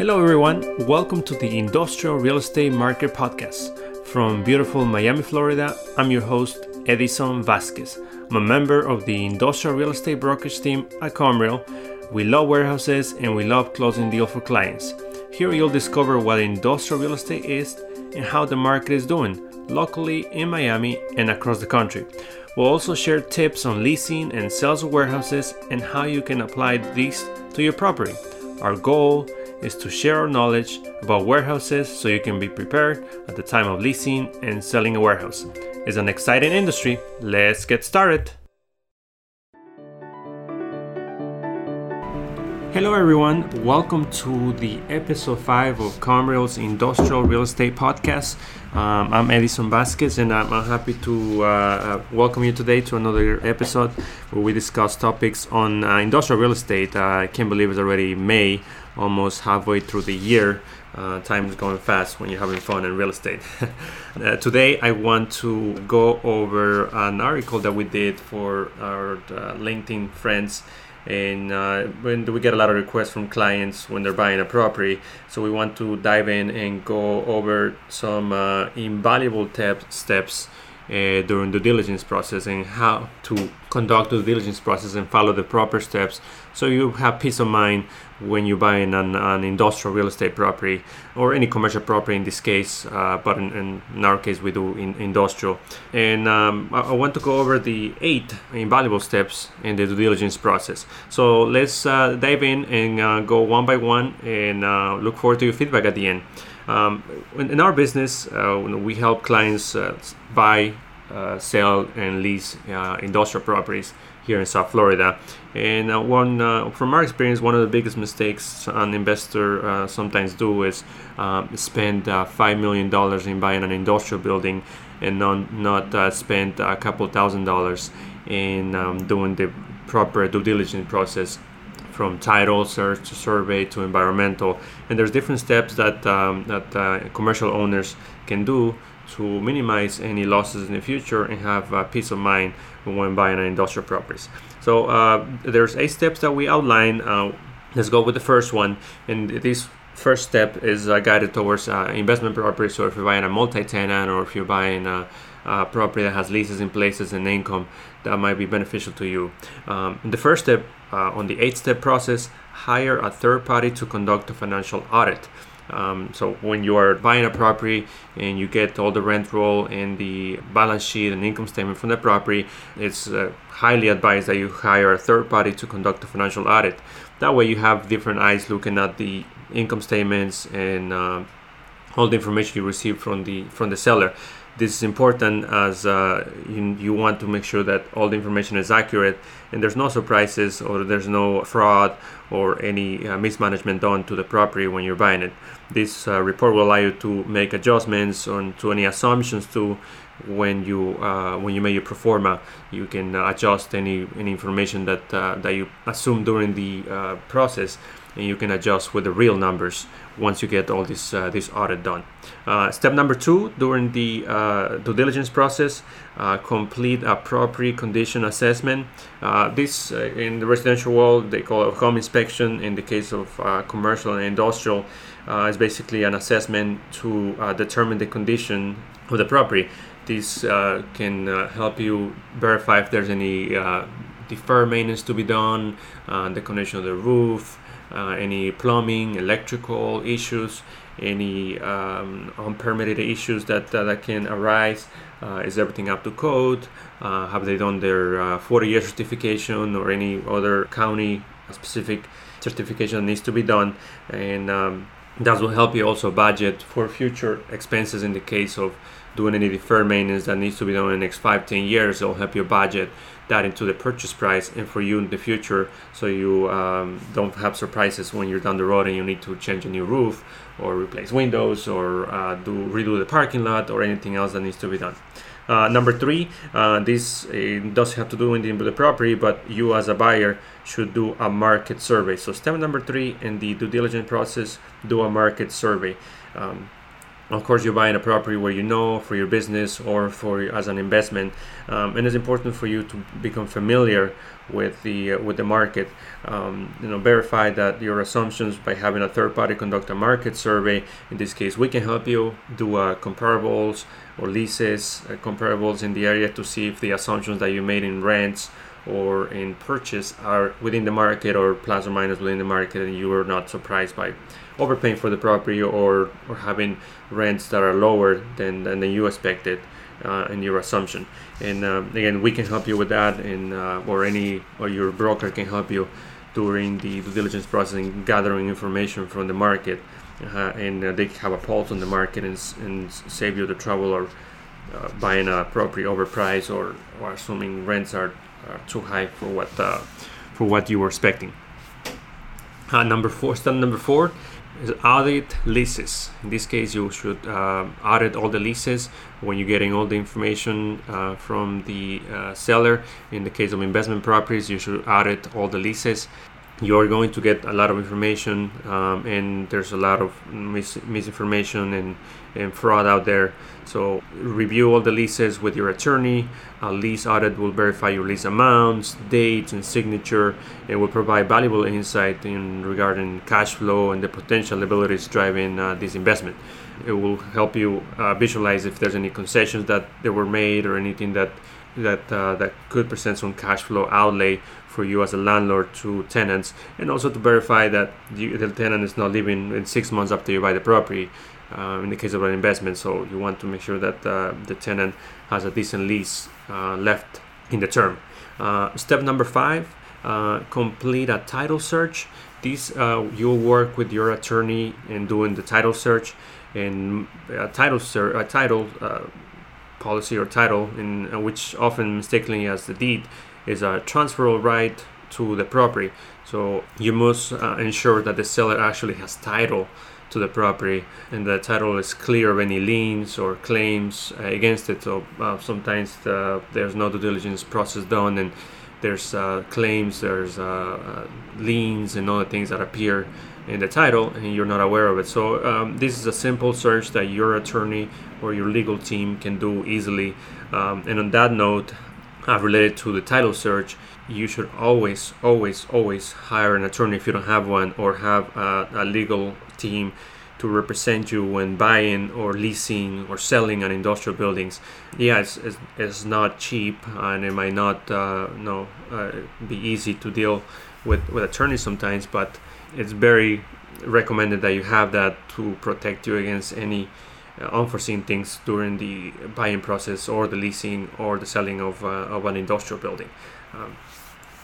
Hello, everyone. Welcome to the Industrial Real Estate Market Podcast. From beautiful Miami, Florida, I'm your host, Edison Vasquez. I'm a member of the Industrial Real Estate Brokerage team at Comreal. We love warehouses and we love closing deals for clients. Here you'll discover what industrial real estate is and how the market is doing locally in Miami and across the country. We'll also share tips on leasing and sales of warehouses and how you can apply these to your property. Our goal is to share our knowledge about warehouses so you can be prepared at the time of leasing and selling a warehouse. It's an exciting industry. Let's get started. Hello, everyone. Welcome to the episode 5 of Comreal's Industrial Real Estate Podcast. Um, I'm Edison Vasquez, and I'm, I'm happy to uh, uh, welcome you today to another episode where we discuss topics on uh, industrial real estate. Uh, I can't believe it's already May, almost halfway through the year. Uh, time is going fast when you're having fun in real estate. uh, today, I want to go over an article that we did for our LinkedIn friends and uh, when we get a lot of requests from clients when they're buying a property. So we want to dive in and go over some uh, invaluable tep- steps uh, during the diligence process and how to conduct the diligence process and follow the proper steps. So you have peace of mind when you're buying an, an industrial real estate property or any commercial property in this case uh, but in, in, our case we do in, industrial. And um, I, I, want to go over the eight invaluable steps in the due diligence process. So let's uh, dive in and uh, go one by one and uh, look forward to your feedback at the end um, in, in, our business, uh, we help clients uh, buy, uh, sell, and lease uh, industrial properties here in South Florida. And uh, one, uh, from our experience, one of the biggest mistakes an investor sometimes do is um, spend five million dollars in buying an industrial building and not not spend a couple thousand dollars in um, doing the proper due diligence process from title search to survey to environmental. And there's different steps that um, that uh, commercial owners can do to minimize any losses in the future and have uh, peace of mind when buying an industrial properties. So uh, there's eight steps that we outline. Uh, let's go with the first one. And this first step is uh, guided towards uh, investment property so if you're buying a multi-tenant or if you're buying a, a property that has leases in places and income that might be beneficial to you um, the first step uh, on the eight step process, hire a third party to conduct a financial audit. Um, so when you are buying a property and you get all the rent roll and the balance sheet and income statement from the property, it's uh, highly advised that you hire a third party to conduct a financial audit. That way you have different eyes looking at the income statements and uh, all the information you receive from the from the seller this is important as uh, you, you, want to make sure that all the information is accurate and there's no surprises or there's no fraud or any uh, mismanagement done to the property when you're buying it. This uh, report will allow you to make adjustments on to any assumptions to when you uh, when you make your pro forma. You can adjust any any information that uh, that you assume during the uh, process and you can adjust with the real numbers once you get all this uh, this audit done. Uh, step number two during the uh, due diligence process, uh, complete a property condition assessment. Uh, this uh, in the residential world they call it home inspection. In the case of commercial and industrial, is basically an assessment to determine the condition of the property. This can help you verify if there's any deferred maintenance to be done, the condition of the roof, uh, any plumbing, electrical issues, any um, unpermitted issues that, uh, that can arise. Uh, is everything up to code? Uh, have they done their uh, 40 year certification or any other county specific certification needs to be done? And um, that will help you also budget for future expenses in the case of doing any deferred maintenance that needs to be done in the next 5 10 years. It'll help your budget that into the purchase price and for you in the future so you um, don't have surprises when you're down the road and you need to change a new roof or replace windows or uh, do redo the parking lot or anything else that needs to be done. Uh, number three, uh, this does have to do with the property, but you as a buyer should do a market survey. So step number three in the due diligence process, do a market survey. Um, of course you're buying a property where you know for your business or for as an investment um, and it's important for you to become familiar with the uh, with the market. Um, you know verify that your assumptions by having a third party conduct a market survey. In this case we can help you do uh, comparables or leases uh, comparables in the area to see if the assumptions that you made in rents or in purchase are within the market or plus or minus within the market and you are not surprised by overpaying for the property or, or having rents that are lower than, than you expected uh, in your assumption. And uh, again, we can help you with that, and uh, or any or your broker can help you during the due diligence process and gathering information from the market, uh, and uh, they have a pulse on the market and, and save you the trouble or uh, buying a property overpriced or, or assuming rents are, are too high for what for what you were expecting. number four, step number four is audit leases. In this case, you should uh, audit all the leases when you're getting all the information uh, from the uh, seller. In the case of investment properties, you should audit all the leases. You're going to get a lot of information, um, and there's a lot of mis- misinformation and, and fraud out there. So review all the leases with your attorney. A lease audit will verify your lease amounts, dates, and signature, and will provide valuable insight in regarding cash flow and the potential abilities driving uh, this investment. It will help you uh, visualize if there's any concessions that they were made or anything that that uh, that could present some cash flow outlay for you as a landlord to tenants, and also to verify that the, the tenant is not leaving in six months after you buy the property uh, in the case of an investment. So you want to make sure that uh, the tenant has a decent lease uh, left in the term. Uh, step number five: uh, complete a title search. This you'll work with your attorney in doing the title search and a title ser- a title policy or title, in which often mistakenly as the deed is a transferable right to the property. So you must ensure that the seller actually has title to the property and the title is clear of any liens or claims uh, against it so uh, sometimes uh, there's no due diligence process done and there's uh, claims there's uh, uh, liens and other things that appear in the title and you're not aware of it so um, this is a simple search that your attorney or your legal team can do easily um, and on that note related to the title search you should always, always, always hire an attorney if you don't have one, or have a, a legal team to represent you when buying or leasing or selling an industrial buildings. Yeah, it's, it's, it's not cheap and it might not uh, no, uh, be easy to deal with, with attorneys sometimes, but it's very recommended that you have that to protect you against any uh, unforeseen things during the buying process or the leasing or the selling of, uh, of an industrial building. Um,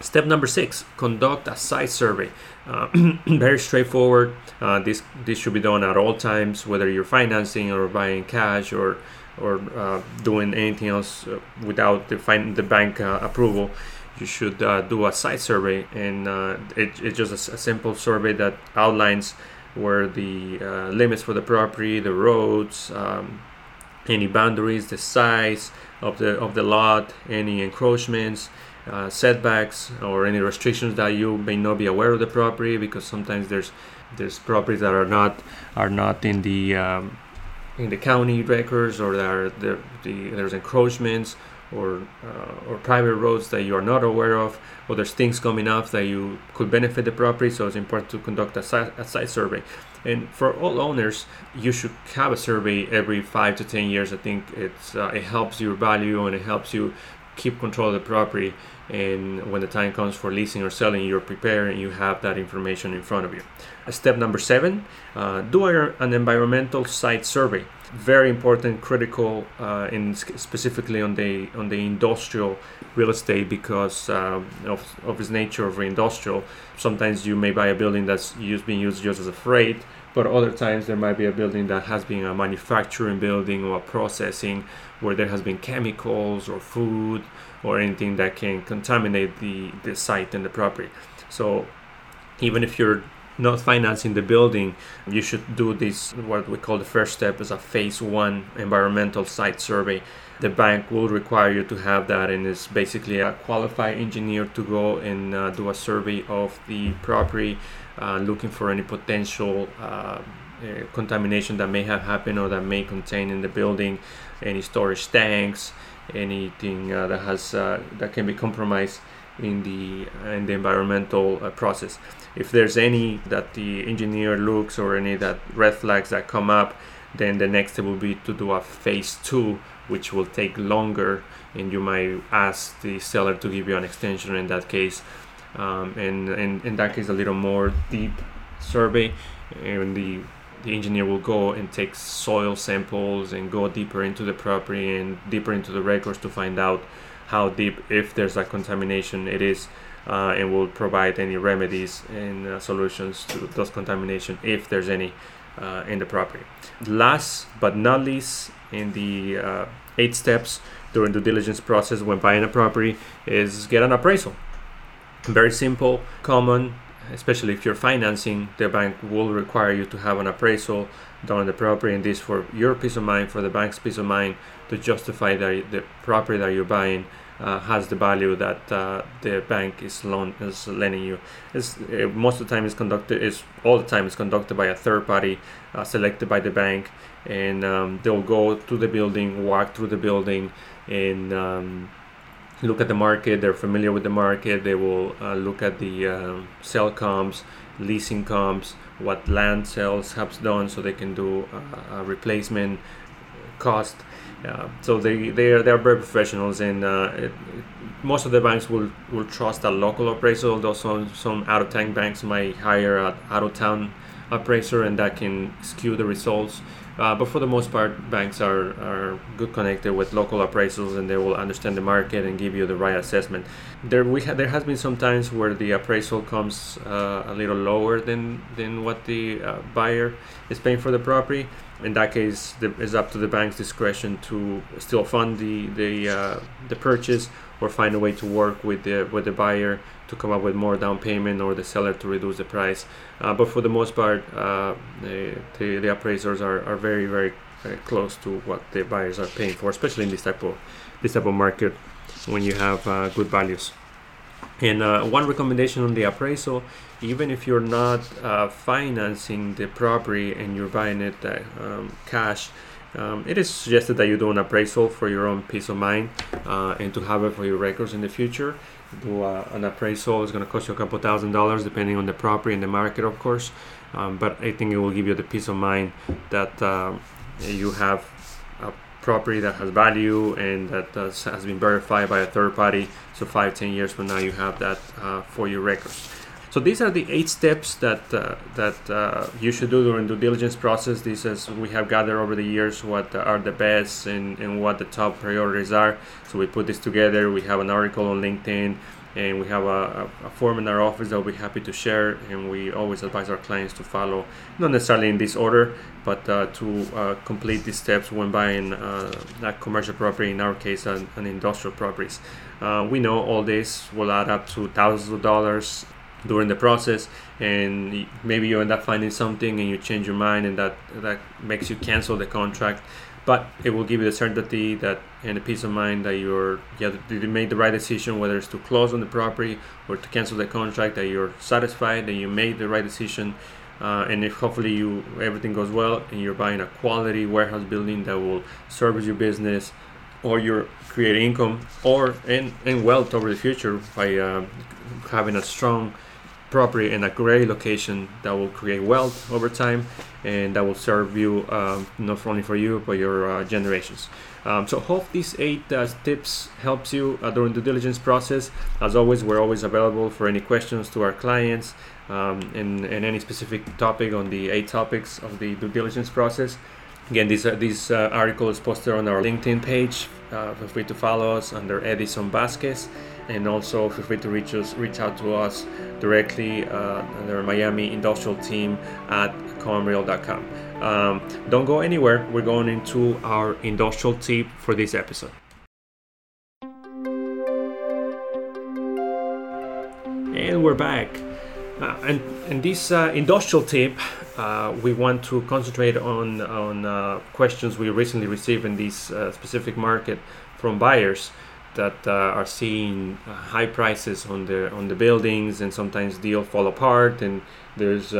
Step number six: conduct a site survey. Uh, very straightforward. Uh, this this should be done at all times, whether you're financing or buying cash or or uh, doing anything else uh, without the fin- the bank approval. You should uh, do a site survey, and it, it's just a, a, simple survey that outlines where the limits for the property, the roads, um, any boundaries, the size of the of the lot, any encroachments uh, setbacks or any restrictions that you may not be aware of the property because sometimes there's there's properties that are not are not in the um, in the county records or there the, the, there's encroachments or uh, or private roads that you are not aware of or there's things coming up that you could benefit the property so it's important to conduct a site, a site survey. And for all owners you should have a survey every five to ten years. I think it's uh, it helps your value and it helps you keep control of the property. And when the time comes for leasing or selling you're prepared and you have that information in front of you. Step number seven uh, do an environmental site survey very important critical uh, in specifically on the on the industrial real estate because uh, of, of its nature of industrial sometimes you may buy a building that's used being used just as a freight but other times there might be a building that has been a manufacturing building or processing where there has been chemicals or food or anything that can contaminate the, the site and the property. So even if you're not financing the building, you should do this what we call the first step is a phase one environmental site survey. The bank will require you to have that, and it's basically a qualified engineer to go and uh, do a survey of the property, uh, looking for any potential uh, uh, contamination that may have happened or that may contain in the building, any storage tanks, anything uh, that has uh, that can be compromised in the in the environmental uh, process. If there's any that the engineer looks or any that red flags that come up, then the next step will be to do a phase two, which will take longer, and you might ask the seller to give you an extension in that case. Um, and, and in that case, a little more deep survey, and the the engineer will go and take soil samples and go deeper into the property and deeper into the records to find out how deep, if there's a contamination, it is, uh, and will provide any remedies and uh, solutions to those contamination if there's any uh, in the property. Last but not least, in the uh, eight steps during due diligence process when buying a property is get an appraisal. Very simple, common, especially if you're financing, the bank will require you to have an appraisal done on the property, and this for your peace of mind, for the bank's peace of mind, to justify the property that you're buying uh, has the value that uh, the bank is loan is lending you. It's, uh, most of the time is conducted is all the time is conducted by a third party uh, selected by the bank, and um, they'll go to the building, walk through the building, and um, look at the market. They're familiar with the market. They will uh, look at the um, sell comps, leasing comps, what land sales have done, so they can do a replacement cost yeah, so they they are they are very professionals, and uh, it, most of the banks will, will trust a local appraiser. Although some some out of town banks might hire an out of town appraiser, and that can skew the results. Uh, but for the most part, banks are, are good connected with local appraisals, and they will understand the market and give you the right assessment. There we ha- there has been some times where the appraisal comes uh, a little lower than than what the uh, buyer is paying for the property in that case, the, it's up to the bank's discretion to still fund the the uh, the purchase or find a way to work with the with the buyer to come up with more down payment or the seller to reduce the price. Uh, but for the most part, uh, the, the, the appraisers are, are very very close to what the buyers are paying for, especially in this type of this type of market when you have uh, good values. And uh, one recommendation on the appraisal even if you're not uh, financing the property and you're buying it uh, um, cash, um, it is suggested that you do an appraisal for your own peace of mind uh, and to have it for your records in the future. Do uh, an appraisal is going to cost you a couple thousand dollars depending on the property and the market, of course. Um, but I think it will give you the peace of mind that um, you have property that has value and that has been verified by a third party. So five, ten years from now, you have that uh, for your records. So these are the eight steps that uh, that uh, you should do during due diligence process. This is we have gathered over the years what are the best and, and what the top priorities are. So we put this together. We have an article on LinkedIn and we have a, a, form in our office that we'll be happy to share and we always advise our clients to follow not necessarily in this order but uh, to uh, complete these steps when buying uh, a commercial property in our case an, an industrial properties. Uh, we know all this will add up to thousands of dollars during the process and maybe you end up finding something and you change your mind and that that makes you cancel the contract but it will give you the certainty that and the peace of mind that you're you, you made the right decision whether it's to close on the property or to cancel the contract that you're satisfied that you made the right decision uh, and if hopefully you everything goes well and you're buying a quality warehouse building that will service your business or you're creating income or and, and wealth over the future by uh, having a strong property in a great location that will create wealth over time and that will serve you um, not only for you but your uh, generations. Um, so hope these eight uh, tips helps you uh, during the diligence process. As always we're always available for any questions to our clients um, any specific topic on the eight topics of the due diligence process. Again this, uh, this uh, article is posted on our linkedin page uh, feel free to follow us under edison vasquez and also feel free to reach us reach out to us directly uh, under miami industrial team at comreal.com um, don't go anywhere. We're going into our industrial tip for this episode. And we're back uh, and, and this uh, industrial tip uh, we want to concentrate on on uh, questions we recently received in this uh, specific market from buyers that are seeing high prices on the on the buildings and sometimes deal fall apart and there's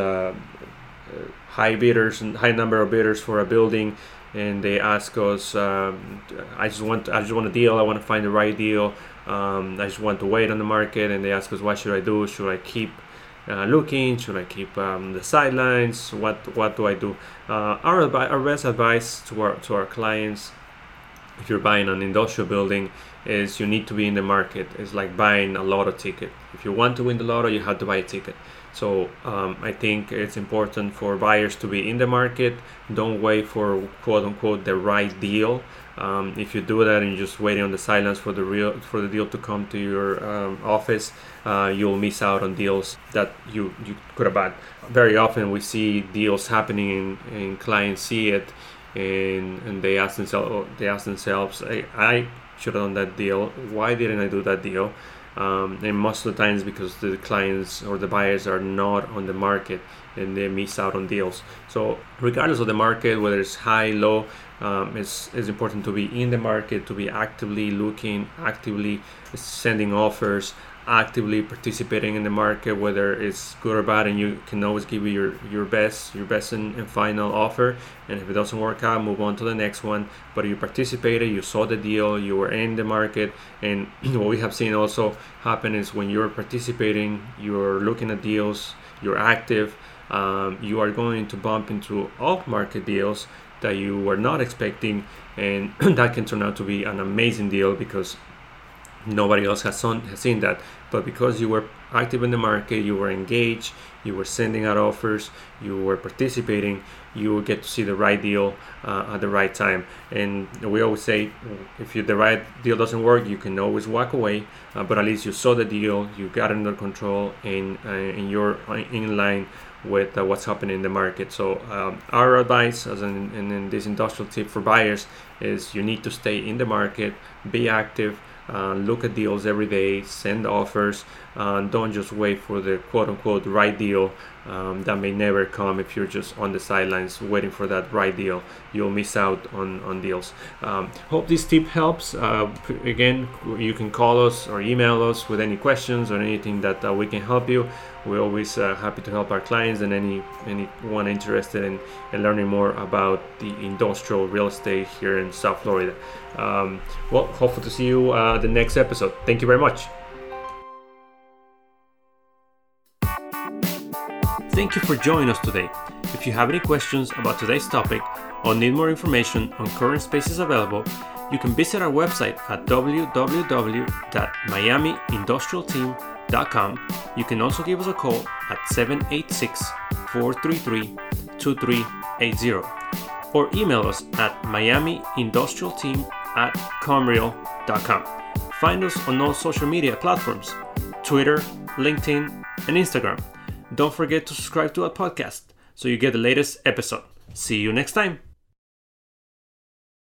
high bidders and high number of bidders for a building and they ask us um, i just want i just want a deal i want to find the right deal um, i just want to wait on the market and they ask us what should i do? Should i keep uh, looking should i keep um, the sidelines? What what do i do? Uh, our, our best advice to our to our clients if you're buying an industrial building is you need to be in the market. It's like buying a lotto ticket. If you want to win the lotto you have to buy a ticket. So um, I think it's important for buyers to be in the market. Don't wait for quote unquote the right deal. Um, if you do that and you're just waiting on the silence for the real for the deal to come to your um, office, uh, you'll miss out on deals that you, you could have bought. Very often we see deals happening and clients see it and, and they ask themselves they ask themselves, I, I should have done that deal. Why didn't I do that deal? um, and most of the times because the clients or the buyers are not on the market and they miss out on deals so regardless of the market whether it's high low um, it's, it's important to be in the market to be actively looking actively sending offers actively participating in the market, whether it's good or bad, and you can always give your your best, your best and, and, final offer. And if it doesn't work out, move on to the next one. But you participated, you saw the deal, you were in the market, and what we have seen also happen is when you're participating, you're looking at deals, you're active. Um, you are going to bump into off market deals that you were not expecting, and that can turn out to be an amazing deal because nobody else has, has seen that. But because you were active in the market you were engaged you were sending out offers you were participating you will get to see the right deal uh, at the right time. And we always say if you, the right deal doesn't work you can always walk away uh, but at least you saw the deal you got under control and, uh, and you're in line with uh, what's happening in the market. So um, our advice, as in, in, this industrial tip for buyers, is you need to stay in the market, be active, uh, look at deals every day, send offers. Uh, don't just wait for the quote unquote right deal um, that may never come if you're just on the sidelines waiting for that right deal. You'll miss out on, on deals. Um, hope this tip helps. Uh, again, you can call us or email us with any questions or anything that uh, we can help you. We're always uh, happy to help our clients and any anyone interested in, in learning more about the industrial real estate here in South Florida. Um, well, hopeful to see you uh, the next episode. Thank you very much. Thank you for joining us today. If you have any questions about today's topic or need more information on current spaces available, you can visit our website at www.miamiindustrialteam.com. You can also give us a call at 786 433 2380 or email us at miamiindustrialteam at comreal.com. Find us on all social media platforms Twitter, LinkedIn, and Instagram. Don't forget to subscribe to our podcast so you get the latest episode. See you next time.